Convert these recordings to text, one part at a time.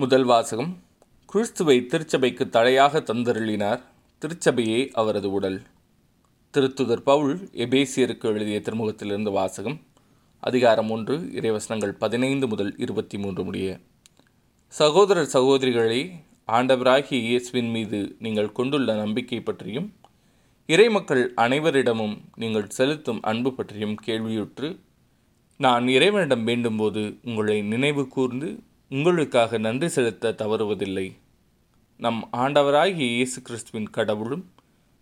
முதல் வாசகம். கிறிஸ்துவை திருச்சபைக்கு தடையாக தந்தருளினார் திருச்சபையே அவரது உடல். திருத்துதர் பவுல் எபேசியருக்கு எழுதிய திருமுகத்திலிருந்து வாசகம். அதிகாரம் ஒன்று இறைவசனங்கள் பதினைந்து முதல் இருபத்தி மூன்று முடிய. சகோதரர் சகோதரிகளே ஆண்டவராகிய இயேசுவின் மீது நீங்கள் கொண்டுள்ள நம்பிக்கை பற்றியும் இறைமக்கள் அனைவரிடமும் நீங்கள் செலுத்தும் அன்பு பற்றியும் கேள்வியுற்று நான் இறைவனிடம் வேண்டும்போது உங்களை நினைவு கூர்ந்து உங்களுக்காக நன்றி செலுத்த தவறுவதில்லை. நம் ஆண்டவராகிய இயேசு கிறிஸ்துவின் கடவுளும்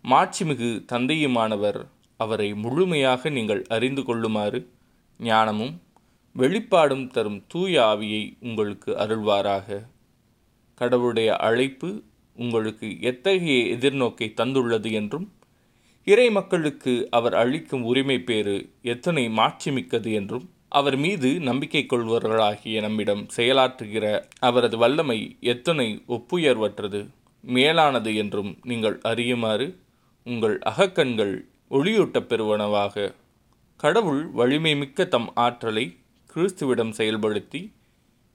மாட்சிமிகு தந்தையுமானவர் அவரை முழுமையாக நீங்கள் அறிந்து கொள்ளுமாறு ஞானமும் வெளிப்பாடும் தரும் தூய ஆவியை உங்களுக்கு அருள்வாராக. கடவுளுடைய அழைப்பு உங்களுக்கு எத்தகைய எதிர்நோக்கை தந்துள்ளது என்றும் இறை மக்களுக்கு அவர் அளிக்கும் உரிமை பேறு எத்தனை மாட்சிமிக்கது என்றும் அவர் மீது நம்பிக்கை கொள்வர்களாகிய நம்மிடம் செயலாற்றுகிற அவரது வல்லமை எத்தனை ஒப்புயர்வற்றது. மேலானது என்றும் நீங்கள் அறியுமாறு உங்கள் அகக்கண்கள் ஒளியூட்டப் பெறுவனவாக. கடவுள் வலிமை மிக்க தம் ஆற்றலை கிறிஸ்துவிடம் செயல்படுத்தி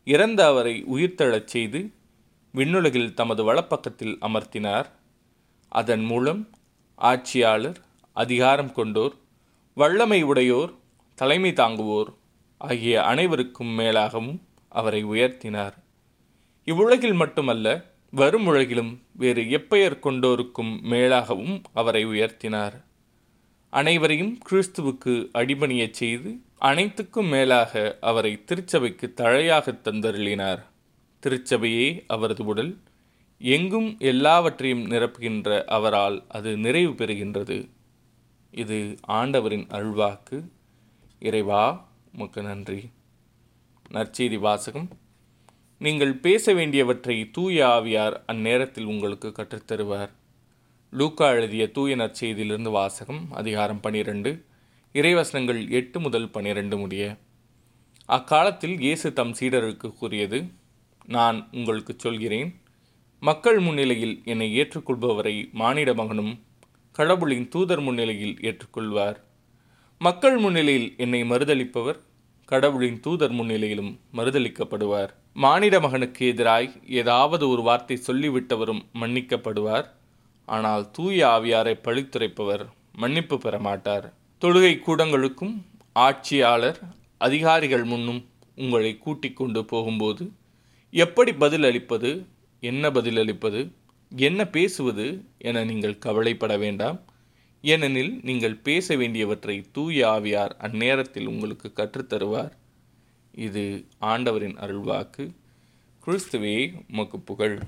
இறந்த அவரை உயிர்த்தெழச் செய்து விண்ணுலகில் தமது வலப்பக்கத்தில் அமர்த்தினார். அதன் மூலம் ஆட்சியாளர் அதிகாரம் கொண்டோர் வல்லமை உடையோர் தலைமை தாங்குவோர் ஆகிய அனைவருக்கும் மேலாகவும் அவரை உயர்த்தினார். இவ்வுலகில் மட்டுமல்ல வரும் உலகிலும் வேறு எப்பெயர் கொண்டோருக்கும் மேலாகவும் அவரை உயர்த்தினார். அனைவரையும் கிறிஸ்துவுக்கு அடிபணியச் செய்து அனைத்துக்கும் மேலாக அவரை திருச்சபைக்கு தழையாக தந்தருளினார். திருச்சபையே அவரது உடல் எங்கும் எல்லாவற்றையும் நிரப்புகின்ற அவரால் அது நிறைவு பெறுகின்றது. இது ஆண்டவரின் அருள்வாக்கு. இறைவா உமக்கு நன்றி. நற்செய்தி வாசகம். நீங்கள் பேச வேண்டியவற்றை தூய ஆவியார் அந்நேரத்தில் உங்களுக்கு கற்றுத்தருவார் லூக்கா எழுதிய தூய நற்செய்தியிலிருந்து வாசகம் அதிகாரம் பனிரெண்டு இறைவசனங்கள் எட்டு முதல் பனிரெண்டு முடிய. அக்காலத்தில் இயேசு தம் சீடருக்கு கூறியது நான் உங்களுக்கு சொல்கிறேன் மக்கள் முன்னிலையில் என்னை ஏற்றுக்கொள்பவரை மானிட மகனும் கடவுளின் தூதர் முன்னிலையில் ஏற்றுக்கொள்வார். மக்கள் முன்னிலையில் என்னை மறுதளிப்பவர் கடவுளின் தூதர் முன்னிலையிலும் மறுதளிக்கப்படுவார். மானிட மகனுக்கு எதிராய் ஏதாவது ஒரு வார்த்தை சொல்லிவிட்டவரும் மன்னிக்கப்படுவார். ஆனால் தூய ஆவியாரை பழித்துரைப்பவர் மன்னிப்பு பெற மாட்டார் தொழுகை கூடங்களுக்கும் ஆட்சியாளர் அதிகாரிகள் முன்னும் உங்களை கூட்டிக் கொண்டு போகும்போது எப்படி பதில் அளிப்பது என்ன பதிலளிப்பது என்ன பேசுவது என நீங்கள் கவலைப்பட வேண்டாம். ஏனெனில் நீங்கள் பேச வேண்டியவற்றை தூய ஆவியார் அந்நேரத்தில் உங்களுக்கு கற்றுத்தருவார். இது ஆண்டவரின் அருள்வாக்கு. கிறிஸ்துவே உமக்கு புகழ்.